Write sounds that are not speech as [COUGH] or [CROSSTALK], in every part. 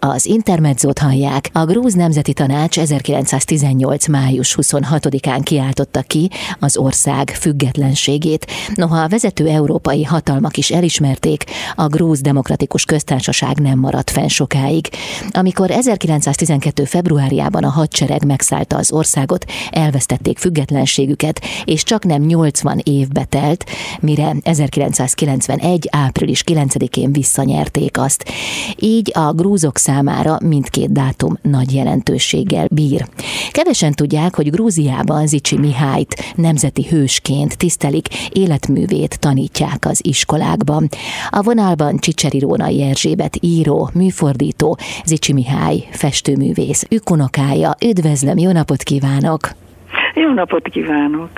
Az Intermedzót hallják. A Grúz Nemzeti Tanács 1918. május 26-án kiáltotta ki az ország függetlenségét. Noha a vezető európai hatalmak is elismerték, a Grúz Demokratikus Köztársaság nem maradt fenn sokáig. Amikor 1912. februárjában a hadsereg megszállta az országot, elvesztették függetlenségüket, és csak nem 80 évbe telt, mire 1991. április 9-én visszanyerték azt. Így a grúzok számára mindkét dátum nagy jelentőséggel bír. Kevesen tudják, hogy Grúziában Zicsi Mihályt nemzeti hősként tisztelik, életművét tanítják az iskolákban. A vonalban Csicseri Rónai Erzsébet író, műfordító, Zicsi Mihály festőművész, ükunokája. Üdvözlöm, jó napot kívánok! Jó napot kívánok!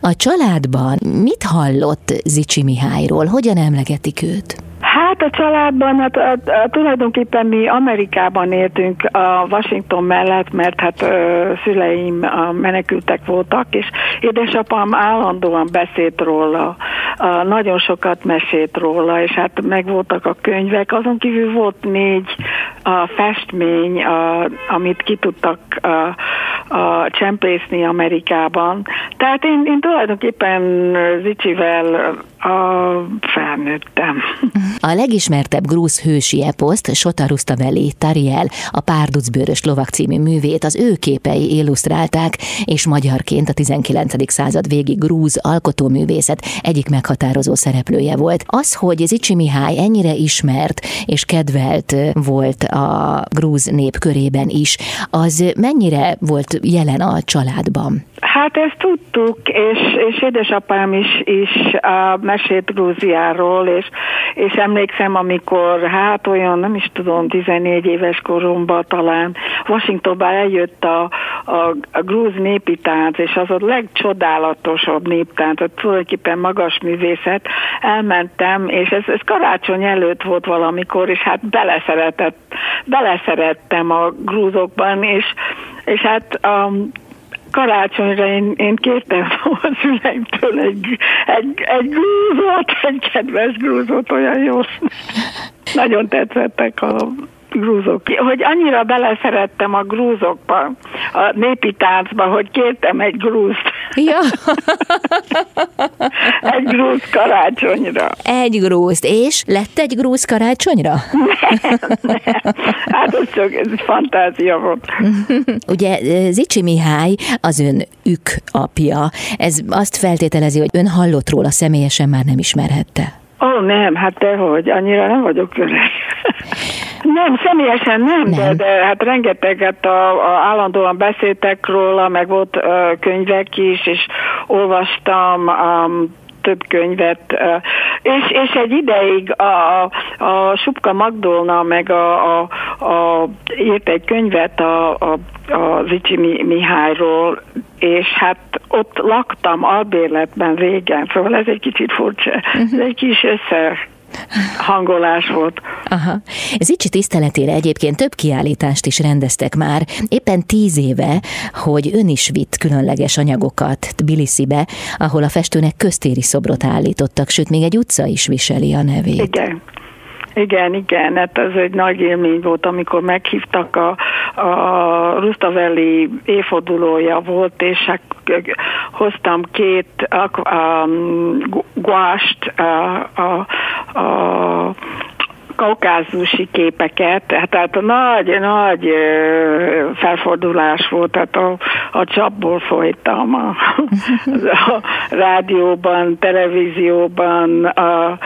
A családban mit hallott Zicsi Mihályról? Hogyan emlegetik őt? Hát a családban, hát a, a, tulajdonképpen mi Amerikában éltünk a Washington mellett, mert hát a szüleim a menekültek voltak, és édesapám állandóan beszélt róla, a, nagyon sokat mesélt róla, és hát megvoltak a könyvek, azon kívül volt négy a festmény, a, amit ki tudtak a, a csempészni Amerikában. Tehát én, én tulajdonképpen Zicsivel a, felnőttem. A legismertebb grúz hősi eposzt, Sota Rustaveli Tariel, a Párducbőrös lovak című művét az ő képei illusztrálták, és magyarként a 19. század végi grúz alkotóművészet egyik meghatározó szereplője volt. Az, hogy Zicsi Mihály ennyire ismert és kedvelt volt a grúz nép körében is, az mennyire volt jelen a családban? Hát ezt tudtuk, és, és édesapám is, is uh, mesélt Grúziáról, és, és emlékszem, amikor hát olyan, nem is tudom, 14 éves koromban talán Washingtonba eljött a, a, a grúz népi tánc, és az a legcsodálatosabb néptánc, tulajdonképpen magas művészet, elmentem, és ez, ez karácsony előtt volt valamikor, és hát beleszeretett, beleszerettem a grúzokban, és, és hát um, karácsonyra én, én kértem a szüleimtől egy, egy, egy grúzot, egy kedves grúzot, olyan jó. [LAUGHS] Nagyon tetszettek a grúzok. Hogy annyira beleszerettem a grúzokba, a népi táncba, hogy kértem egy grúzt. Ja. [LAUGHS] egy grúz karácsonyra. Egy grúzt, és lett egy grúz karácsonyra? [LAUGHS] nem, nem. Hát ez csak ez fantázia volt. [LAUGHS] Ugye Zicsi Mihály az ön ük apja. Ez azt feltételezi, hogy ön hallott róla személyesen már nem ismerhette. Ó, oh, nem, hát dehogy, annyira nem vagyok öreg. [LAUGHS] Nem, személyesen nem, nem. De, de hát rengeteget a, a, állandóan beszéltek róla, meg volt uh, könyvek is, és olvastam um, több könyvet, és, és egy ideig a, a Subka Magdolna meg a, a, a, írt egy könyvet a, a, a Zicsi Mihályról, és hát ott laktam albérletben régen, szóval ez egy kicsit furcsa, ez egy kis össze hangolás volt. Aha. Zicsi tiszteletére egyébként több kiállítást is rendeztek már. Éppen tíz éve, hogy ön is vitt különleges anyagokat Tbilisibe, ahol a festőnek köztéri szobrot állítottak, sőt, még egy utca is viseli a nevét. Igen. Igen, igen, hát ez egy nagy élmény volt, amikor meghívtak a, a Rustavelli évfordulója volt, és hát hoztam két um, guást a, a, a kaukázusi képeket, tehát a nagy, nagy felfordulás volt, tehát a, a csapból folytam a, [LAUGHS] a rádióban, televízióban, a,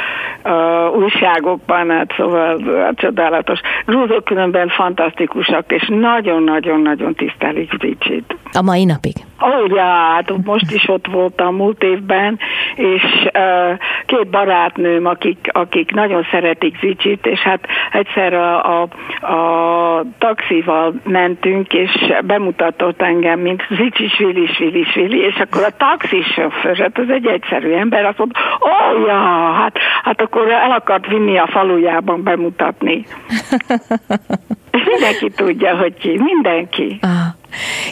a újságokban, hát szóval hát csodálatos. Grúzok különben fantasztikusak, és nagyon-nagyon-nagyon tisztelik Ricsit. A mai napig? Ó, oh, hát most is ott voltam múlt évben, és uh, két barátnőm, akik, akik nagyon szeretik Zicsit, és hát egyszer a, a, a taxival mentünk, és bemutatott engem, mint Zicsi Svili, Svili, Svili, és akkor a taxisofőr, hát az egy egyszerű ember, azt mondta, ó, ja, hát, hát akkor el akart vinni a falujában bemutatni. [LAUGHS] mindenki tudja, hogy ki, mindenki. Ah.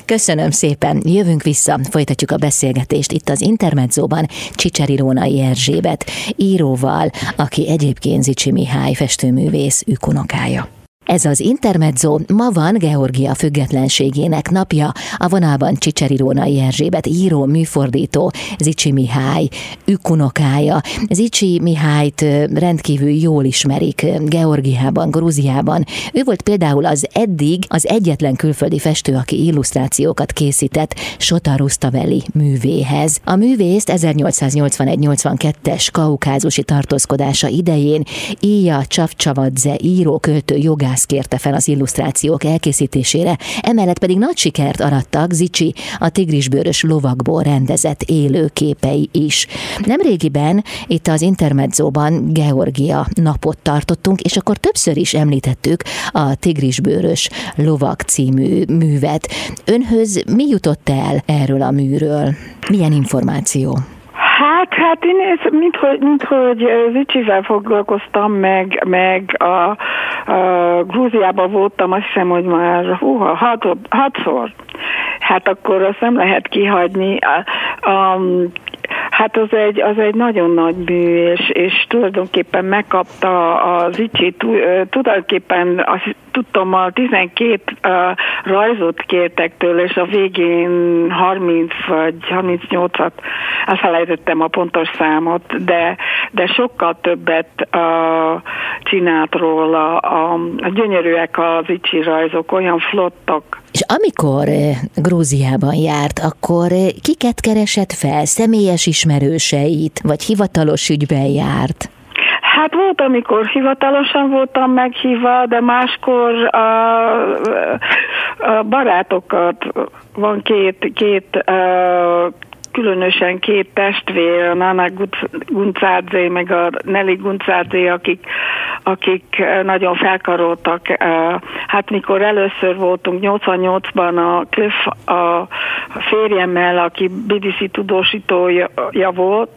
Köszönöm szépen, jövünk vissza, folytatjuk a beszélgetést itt az Intermedzóban Csicseri Rónai Erzsébet, íróval, aki egyébként Zicsi Mihály festőművész ükunokája. Ez az Intermezzo, ma van Georgia függetlenségének napja, a vonalban Csicseri Rónai Erzsébet, író, műfordító, Zicsi Mihály, ükunokája. Zicsi Mihályt rendkívül jól ismerik Georgiában, Grúziában. Ő volt például az eddig az egyetlen külföldi festő, aki illusztrációkat készített Sota Rustaveli művéhez. A művészt 1881-82-es kaukázusi tartózkodása idején Ija Csavcsavadze író, költő, jogá jogász kérte fel az illusztrációk elkészítésére, emellett pedig nagy sikert arattak Zicsi a tigrisbőrös lovakból rendezett élő képei is. Nemrégiben itt az Intermedzóban Georgia napot tartottunk, és akkor többször is említettük a tigrisbőrös lovak című művet. Önhöz mi jutott el erről a műről? Milyen információ? Hát, hát én ez, mint hogy, mint hogy Zicsivel foglalkoztam, meg, meg a, a Grúziában voltam, azt hiszem, hogy már húha, hat, hatszor. Hát akkor azt nem lehet kihagyni. A, a, Hát az egy, az egy nagyon nagy mű, és, és tulajdonképpen megkapta az Icsi, tulajdonképpen azt tudtam, a 12 uh, rajzot kértek tőle, és a végén 30 vagy 38-at, elfelejtettem a pontos számot, de, de sokkal többet uh, csinált róla. A, a gyönyörűek az Icsi rajzok, olyan flottak, és amikor Grúziában járt, akkor kiket keresett fel, személyes ismerőseit, vagy hivatalos ügyben járt? Hát volt, amikor hivatalosan voltam meghívva, de máskor a, a barátokat, van két, két a, különösen két testvér, Nana Guncádzé, meg a Nelly Guncádzé, akik, akik nagyon felkaroltak. Hát mikor először voltunk 88-ban a Cliff a férjemmel, aki BBC tudósítója volt,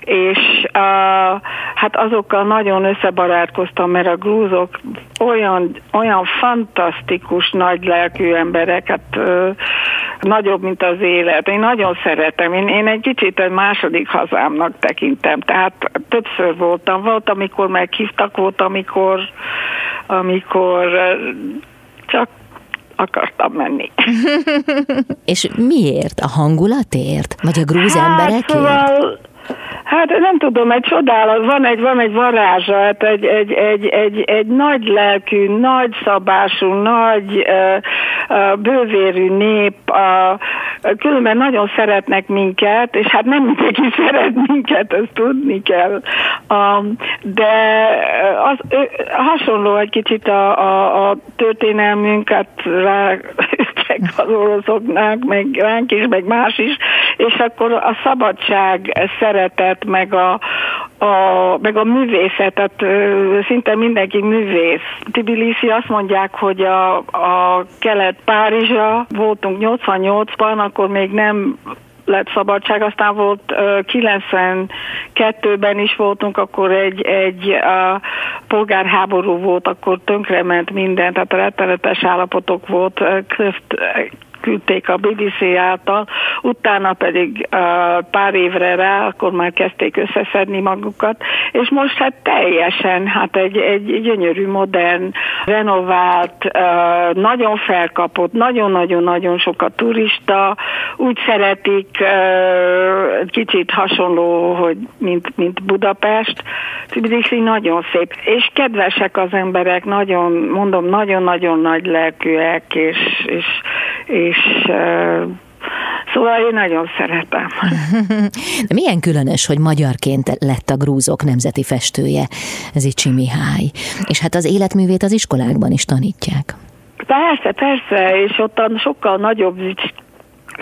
és uh, hát azokkal nagyon összebarátkoztam, mert a grúzok olyan, olyan fantasztikus, nagy lelkű emberek, hát nagyobb, mint az élet. Én nagyon szeretem. Én, én egy kicsit egy második hazámnak tekintem. Tehát többször voltam. Volt, amikor meghívtak, volt, amikor, amikor csak akartam menni. [LAUGHS] És miért? A hangulatért? Vagy a grúz hát, emberekért? Szóval Hát nem tudom, egy csodálat, van egy, van egy varázsa, hát egy, egy, egy, egy, egy nagy lelkű, nagy szabású, nagy uh, bővérű nép, uh, különben nagyon szeretnek minket, és hát nem mindenki [LAUGHS] szeret minket, ezt tudni kell. Um, de az hasonló egy kicsit a, a, a történelmünket rá, az [LAUGHS] oroszoknak, meg ránk is, meg más is, és akkor a szabadság szeretet, meg a, a, meg a művészetet, szinte mindenki művész. Tbilisi azt mondják, hogy a, a kelet Párizsa voltunk 88-ban, akkor még nem lett szabadság, aztán volt 92-ben is voltunk, akkor egy, egy a polgárháború volt, akkor tönkrement minden, tehát rettenetes állapotok volt, küldték a BBC által, utána pedig pár évre rá, akkor már kezdték összeszedni magukat, és most hát teljesen, hát egy, egy gyönyörű, modern, renovált, nagyon felkapott, nagyon-nagyon-nagyon sok a turista, úgy szeretik, kicsit hasonló, hogy mint, mint Budapest, Tbilisi nagyon szép, és kedvesek az emberek, nagyon, mondom, nagyon-nagyon nagy lelkűek, és, és, és és Szóval én nagyon szeretem. [LAUGHS] De milyen különös, hogy magyarként lett a grúzok nemzeti festője, Zicsi Mihály. És hát az életművét az iskolákban is tanítják. Persze, persze, és ottan sokkal nagyobb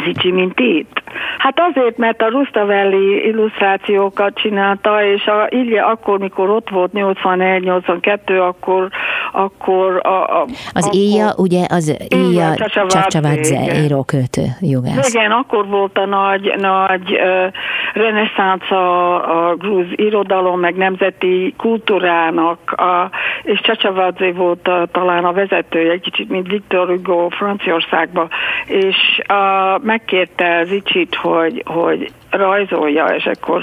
Zicsi, mint itt. Hát azért, mert a Rustavelli illusztrációkat csinálta, és a Ilye akkor, mikor ott volt 81-82, akkor, akkor... A, a, az akkor, Éja, ugye, az Éja Csacsavadze íróköltő jogász. Igen, akkor volt a nagy, nagy uh, reneszánsz a, a grúz irodalom, meg nemzeti kultúrának, a, és Csacsavadze volt a, talán a vezetője, egy kicsit, mint Victor Hugo Franciaországba, és uh, megkérte Zicsit, hogy, hogy rajzolja, és akkor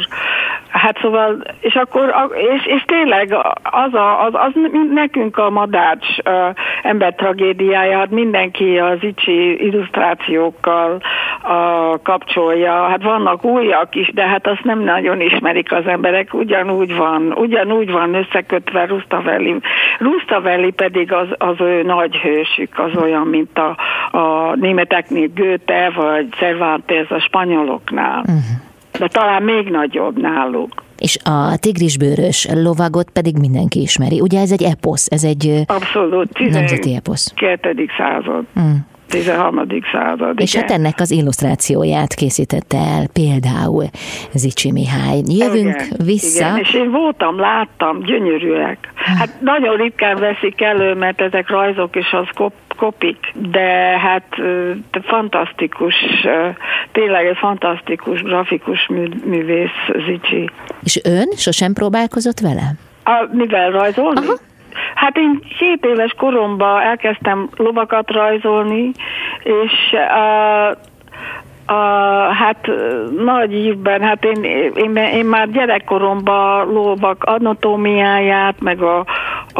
hát szóval, és akkor, és, és tényleg az, a, az, az nekünk a madács uh, ember tragédiája, hát mindenki az icsi illusztrációkkal uh, kapcsolja, hát vannak újak is, de hát azt nem nagyon ismerik az emberek, ugyanúgy van, ugyanúgy van összekötve Rustavelli. Rustavelli pedig az, az ő nagy hősük, az olyan, mint a, a németeknél Goethe, vagy Cervantes a spanyoloknál. Uh-huh de talán még nagyobb náluk. És a tigrisbőrös lovagot pedig mindenki ismeri. Ugye ez egy eposz, ez egy Abszolút, nemzeti eposz. 12. század. Mm. 13. század. És igen. hát ennek az illusztrációját készítette el például Zicsi Mihály. Jövünk igen, vissza. Igen, és én voltam, láttam, gyönyörűek. Hát nagyon ritkán veszik elő, mert ezek rajzok, és az kop, kopik, de hát fantasztikus, tényleg egy fantasztikus grafikus művész Zicsi. És ön sosem próbálkozott vele? A, mivel rajzolni? Aha. Hát én 7 éves koromban elkezdtem lovakat rajzolni, és uh, a, hát nagy ívben, hát én, én, én már gyerekkoromban lovak anatómiáját, meg a,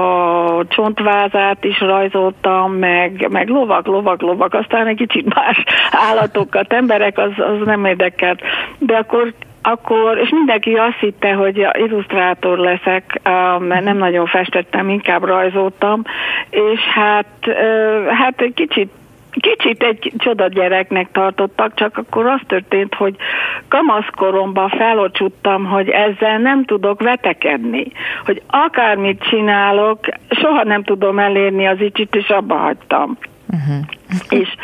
a csontvázát is rajzoltam, meg, meg lovak, lovak, lovak, aztán egy kicsit más állatokat, emberek, az, az nem érdekelt. De akkor akkor, és mindenki azt hitte, hogy illusztrátor leszek, mert nem nagyon festettem, inkább rajzoltam, és hát, hát egy kicsit Kicsit egy csoda gyereknek tartottak, csak akkor az történt, hogy kamaszkoromban felocsuttam, hogy ezzel nem tudok vetekedni. Hogy akármit csinálok, soha nem tudom elérni az icsit, és abba hagytam. Uh-huh. [LAUGHS] És,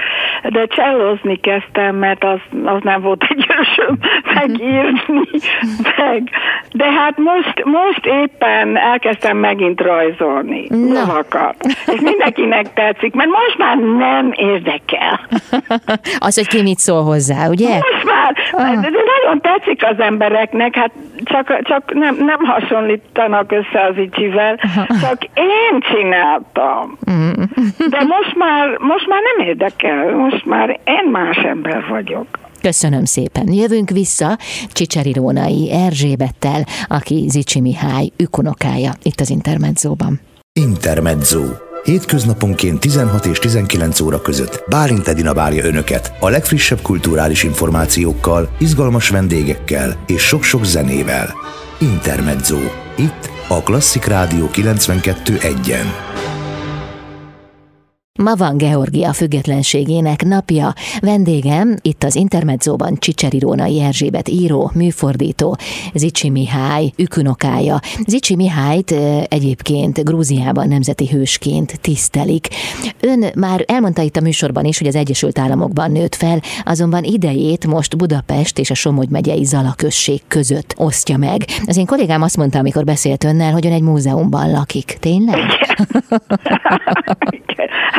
de csellozni kezdtem, mert az, az nem volt egy ősöm [LAUGHS] megírni, meg. De hát most, most éppen elkezdtem megint rajzolni no. lovakat. És mindenkinek tetszik, mert most már nem érdekel. [LAUGHS] az, hogy ki mit szól hozzá, ugye? Most már, ah. de nagyon tetszik az embereknek, hát csak, csak nem, nem hasonlítanak össze az icsivel, csak én csináltam. Mm. De most már, most már nem érdekel, most már én más ember vagyok. Köszönöm szépen. Jövünk vissza Csicseri Rónai Erzsébettel, aki Zicsi Mihály ükunokája itt az Intermedzóban. Intermezzo. Hétköznaponként 16 és 19 óra között Bálint Edina várja Önöket a legfrissebb kulturális információkkal, izgalmas vendégekkel és sok-sok zenével. Intermezzo. Itt a Klasszik Rádió 92.1-en. Ma van Georgia függetlenségének napja. Vendégem itt az Intermedzóban Csicseri Rónai Erzsébet író, műfordító, Zicsi Mihály ükunokája. Zicsi Mihályt egyébként Grúziában nemzeti hősként tisztelik. Ön már elmondta itt a műsorban is, hogy az Egyesült Államokban nőtt fel, azonban idejét most Budapest és a Somogy megyei Zala község között osztja meg. Az én kollégám azt mondta, amikor beszélt önnel, hogy ön egy múzeumban lakik. Tényleg? [LAUGHS]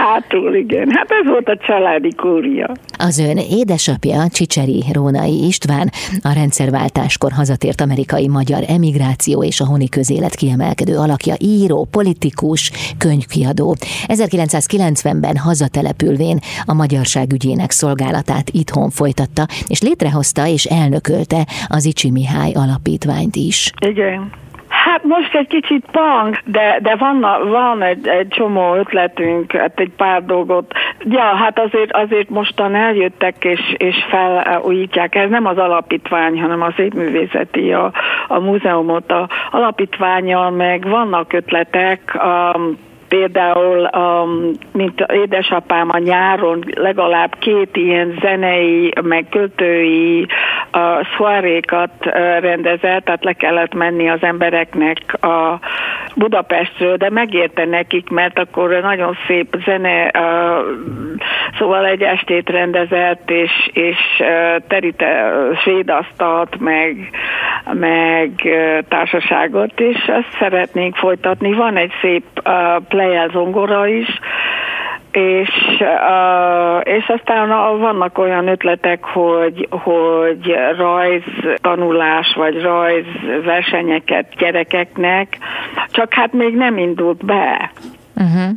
hátul, igen. Hát ez volt a családi kúria. Az ön édesapja, Csicseri Rónai István, a rendszerváltáskor hazatért amerikai magyar emigráció és a honi közélet kiemelkedő alakja, író, politikus, könyvkiadó. 1990-ben hazatelepülvén a magyarság ügyének szolgálatát itthon folytatta, és létrehozta és elnökölte az Icsi Mihály alapítványt is. Igen. Hát most egy kicsit punk, de, de van, van egy, egy csomó ötletünk, hát egy pár dolgot. Ja, hát azért, azért mostan eljöttek és, és felújítják. Ez nem az alapítvány, hanem az épművészeti a, a múzeumot. A alapítványal meg vannak ötletek, um, Például, um, mint édesapám a nyáron legalább két ilyen zenei, meg költői uh, szoarékat uh, rendezett, tehát le kellett menni az embereknek a Budapestről, de megérte nekik, mert akkor nagyon szép zene, uh, szóval egy estét rendezett, és, és uh, terite uh, svédasztalt, meg meg társaságot, és ezt szeretnénk folytatni. Van egy szép uh, plejel zongora is, és, és aztán vannak olyan ötletek, hogy, hogy rajz tanulás, vagy rajz versenyeket gyerekeknek, csak hát még nem indult be. Uh-huh.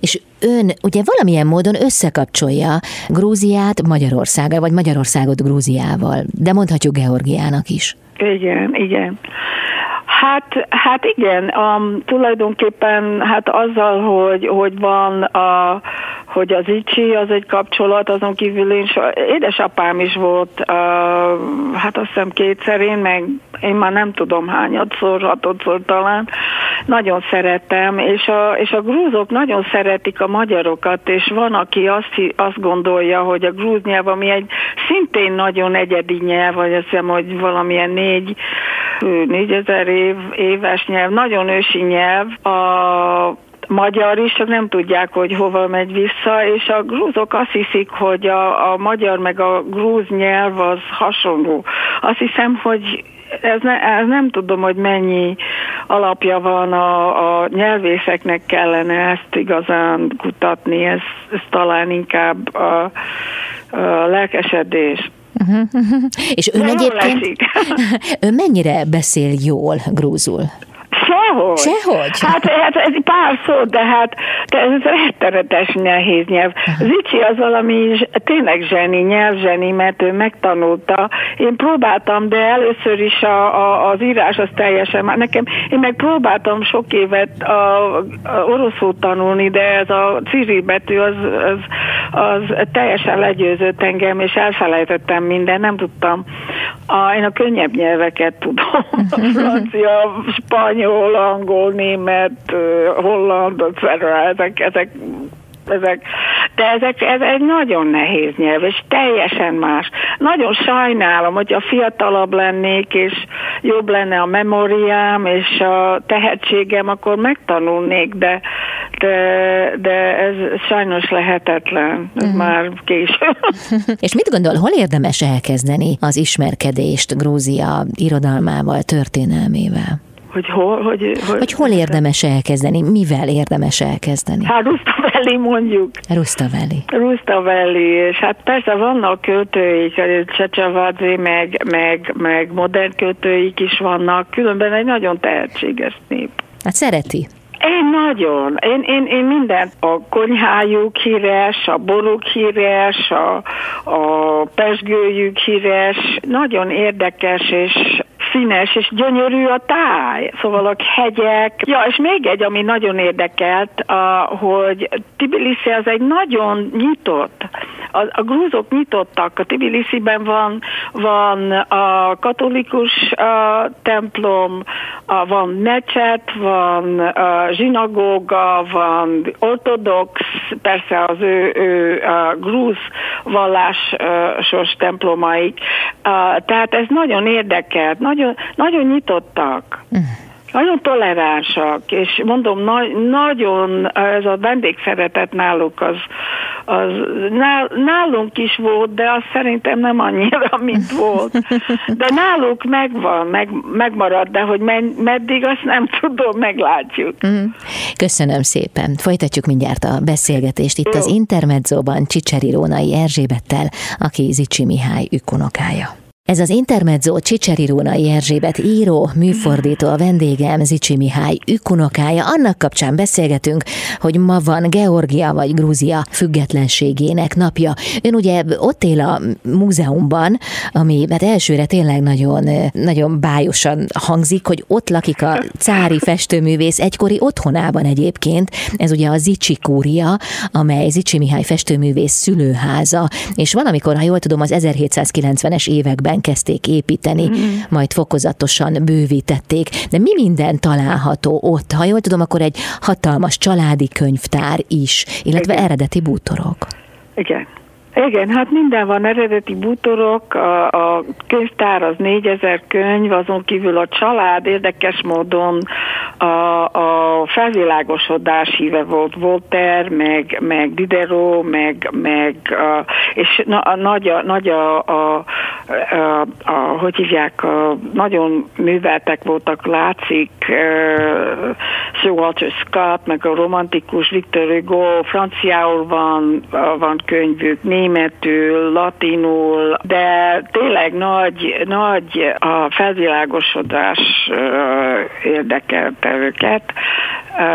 És ön ugye valamilyen módon összekapcsolja Grúziát Magyarországgal, vagy Magyarországot Grúziával, de mondhatjuk Georgiának is. Igen, igen. Hát, hát igen, um, tulajdonképpen hát azzal, hogy, hogy van a, hogy az icsi az egy kapcsolat, azon kívül én so, édesapám is volt, uh, hát azt hiszem kétszer, én meg én már nem tudom hányadszor, hatodszor talán, nagyon szeretem, és a, és a grúzok nagyon szeretik a magyarokat, és van, aki azt, azt gondolja, hogy a grúz nyelv, ami egy szintén nagyon egyedi nyelv, vagy azt hiszem, hogy valamilyen négy, négyezer év, éves nyelv, nagyon ősi nyelv, a magyar is, csak nem tudják, hogy hova megy vissza, és a grúzok azt hiszik, hogy a, a magyar meg a grúz nyelv az hasonló. Azt hiszem, hogy ez, ne, ez nem tudom, hogy mennyi alapja van a, a nyelvészeknek kellene ezt igazán kutatni, ez, ez talán inkább a, a lelkesedés. Uh-huh, uh-huh. És ön egyébként, [LAUGHS] ön mennyire beszél jól grúzul? Sehogy. Sehogy? Hát, hát ez pár szó, de hát de ez rettenetes nehéz nyelv. Zicsi az valami tényleg zseni, nyelvzseni, mert ő megtanulta. Én próbáltam, de először is a, a, az írás az teljesen már nekem, én meg próbáltam sok évet a, a oroszul tanulni, de ez a ciri betű az, az, az teljesen legyőzött engem, és elfelejtettem minden, nem tudtam. A, én a könnyebb nyelveket tudom, a [LAUGHS] francia, spanyol, angol, német, holland, ezek, ezek ezek, de ezek, ez egy nagyon nehéz nyelv, és teljesen más. Nagyon sajnálom, hogy a fiatalabb lennék, és jobb lenne a memóriám, és a tehetségem, akkor megtanulnék, de, de, de ez sajnos lehetetlen. Ez mm. már késő. [LAUGHS] és mit gondol, hol érdemes elkezdeni az ismerkedést Grúzia irodalmával, történelmével? Hogy hol, hogy, hogy, hogy hol érdemes elkezdeni, mivel érdemes elkezdeni? Hát Rustaveli mondjuk. Rustaveli. Rustaveli, és hát persze vannak költőik, Csecsavadzi, meg, meg, meg modern költőik is vannak, különben egy nagyon tehetséges nép. Hát szereti. Én nagyon. Én, én, én mindent. A konyhájuk híres, a boruk híres, a, a pesgőjük híres. Nagyon érdekes és színes és gyönyörű a táj, szóval a hegyek. Ja, és még egy, ami nagyon érdekelt, a, hogy Tbilisi az egy nagyon nyitott, a, a grúzok nyitottak, a Tbilisi-ben van, van a katolikus a, templom, a, van mecset, van a zsinagóga, van ortodox, persze az ő, ő a grúz vallásos templomaik. Tehát ez nagyon érdekelt, nagyon, nagyon nyitottak. Nagyon toleránsak, és mondom, na, nagyon ez a vendégszeretet náluk az, az nálunk is volt, de az szerintem nem annyira, [LAUGHS] mint volt. De náluk megvan, meg, megmarad, de hogy meddig, azt nem [LAUGHS] tudom, meglátjuk. Mhm. Köszönöm szépen. Folytatjuk mindjárt a beszélgetést itt Jó. az Intermedzóban Csicseri Rónai Erzsébettel, aki Zicsi Mihály ükunokája. Ez az Intermezzo Csicseri Rónai Erzsébet író, műfordító a vendégem Zicsi Mihály ükunokája. Annak kapcsán beszélgetünk, hogy ma van Georgia vagy Grúzia függetlenségének napja. Ön ugye ott él a múzeumban, ami hát elsőre tényleg nagyon, nagyon bájosan hangzik, hogy ott lakik a cári festőművész egykori otthonában egyébként. Ez ugye a Zicsi kúria, amely Zicsi Mihály festőművész szülőháza, és valamikor, ha jól tudom, az 1790-es években elkezdték építeni, mm. majd fokozatosan bővítették. De mi minden található ott? Ha jól tudom, akkor egy hatalmas családi könyvtár is, illetve Igen. eredeti bútorok. Igen. Igen, hát minden van, eredeti bútorok, a, a könyvtár az 4000 könyv, azon kívül a család érdekes módon a, a felvilágosodás híve volt Voltaire, meg, meg Diderot, meg, meg a, és na, a, nagy, a, nagy a, a a, a, hogy hívják, a, nagyon műveltek voltak, látszik Sir Walter Scott, meg a romantikus Victor Hugo, franciául van, van könyvük, németül, latinul, de tényleg nagy, nagy a felvilágosodás érdekelte őket,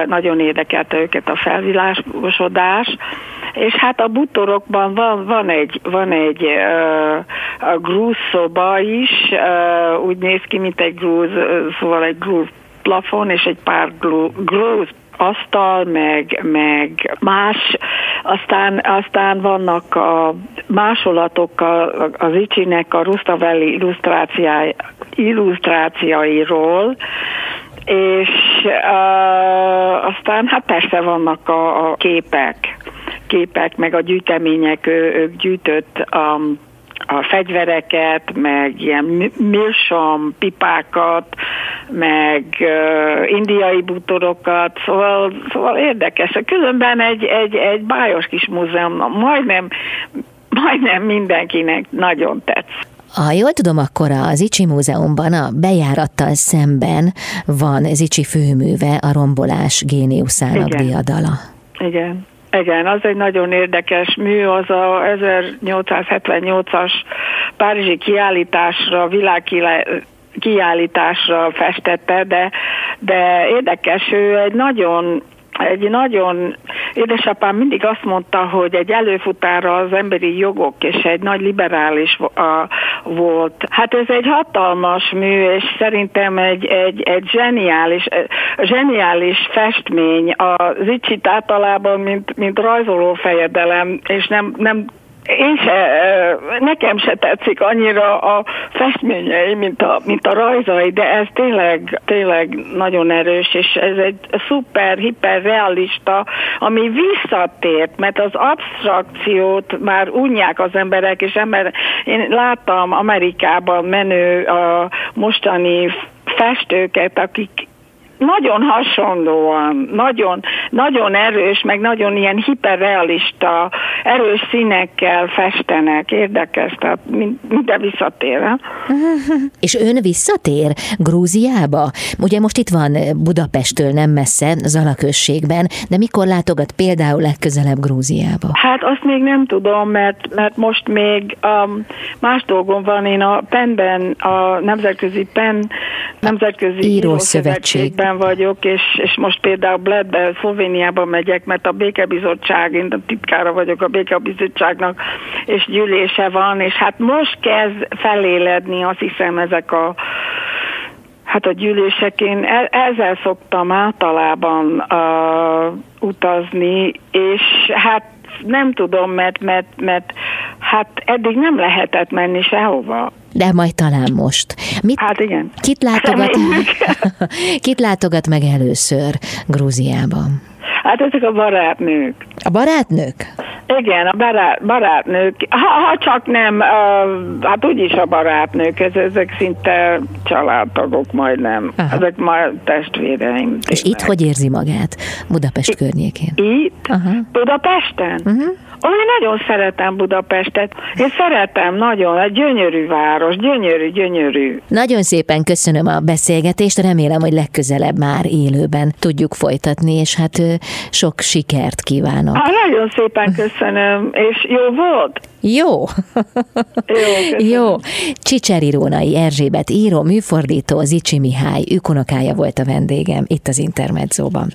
nagyon érdekelte őket a felvilágosodás, és hát a butorokban van, van egy, van egy uh, a grúz szoba is, uh, úgy néz ki, mint egy grúz, szóval egy grúz plafon és egy pár grúz asztal, meg, meg más, aztán, aztán vannak a másolatok az Icsinek a Rustavelli illusztráciáiról, és uh, aztán hát persze vannak a, a képek, képek, meg a gyűjtemények, ő, ők gyűjtött um, a fegyvereket, meg ilyen milsom pipákat, meg uh, indiai bútorokat, szóval, szóval érdekes. Különben egy, egy, egy bájos kis múzeum, majdnem, majdnem mindenkinek nagyon tetsz. Ha jól tudom, akkor az Icsi Múzeumban a bejárattal szemben van Icsi főműve, a rombolás géniuszának Igen. diadala. Igen. Igen, az egy nagyon érdekes mű, az a 1878-as Párizsi kiállításra, világkiállításra festette, de, de érdekes, ő egy nagyon egy nagyon, édesapám mindig azt mondta, hogy egy előfutára az emberi jogok és egy nagy liberális volt. Hát ez egy hatalmas mű, és szerintem egy, egy, egy zseniális, zseniális festmény. Az Icsit általában, mint, mint rajzoló fejedelem, és nem, nem én se, nekem se tetszik annyira a festményei, mint a, mint a rajzai, de ez tényleg, tényleg nagyon erős, és ez egy szuper, hiperrealista, ami visszatért, mert az abstrakciót már unják az emberek, és ember, én láttam Amerikában menő a mostani festőket, akik nagyon hasonlóan, nagyon, nagyon erős, meg nagyon ilyen hiperrealista, erős színekkel festenek. Érdekes, tehát minden visszatér. [LAUGHS] És ön visszatér Grúziába? Ugye most itt van Budapesttől nem messze, Zalaközségben, de mikor látogat például legközelebb Grúziába? Hát azt még nem tudom, mert, mert most még um, más dolgom van. Én a PEN-ben, a Nemzetközi PEN, Nemzetközi Írószövetségben Békében vagyok, és, és most például Bledbe, Szlovéniában megyek, mert a békebizottság, én a titkára vagyok a békebizottságnak, és gyűlése van, és hát most kezd feléledni, azt hiszem, ezek a Hát a gyűlések, én e, ezzel szoktam általában uh, utazni, és hát nem tudom, mert, mert, mert hát eddig nem lehetett menni sehova. De majd talán most. Mit, hát igen. Kit látogat, [LAUGHS] kit látogat meg először Grúziában? Hát ezek a barátnők. A barátnők? Igen, a barát, barátnők. Ha, ha csak nem, uh, hát úgyis a barátnők, ez, ezek szinte családtagok majdnem. Aha. Ezek már testvéreim. Tényleg. És itt hogy érzi magát Budapest I, környékén? Itt? Aha. Budapesten? Uh-huh. Ó, én nagyon szeretem Budapestet. Én szeretem nagyon, egy gyönyörű város, gyönyörű, gyönyörű. Nagyon szépen köszönöm a beszélgetést, remélem, hogy legközelebb már élőben tudjuk folytatni, és hát sok sikert kívánok. Há, nagyon szépen köszönöm, és jó volt? Jó. Jó, Jó. Csicseri Rónai Erzsébet író, műfordító, Zicsi Mihály, ükunokája volt a vendégem itt az Intermedzóban.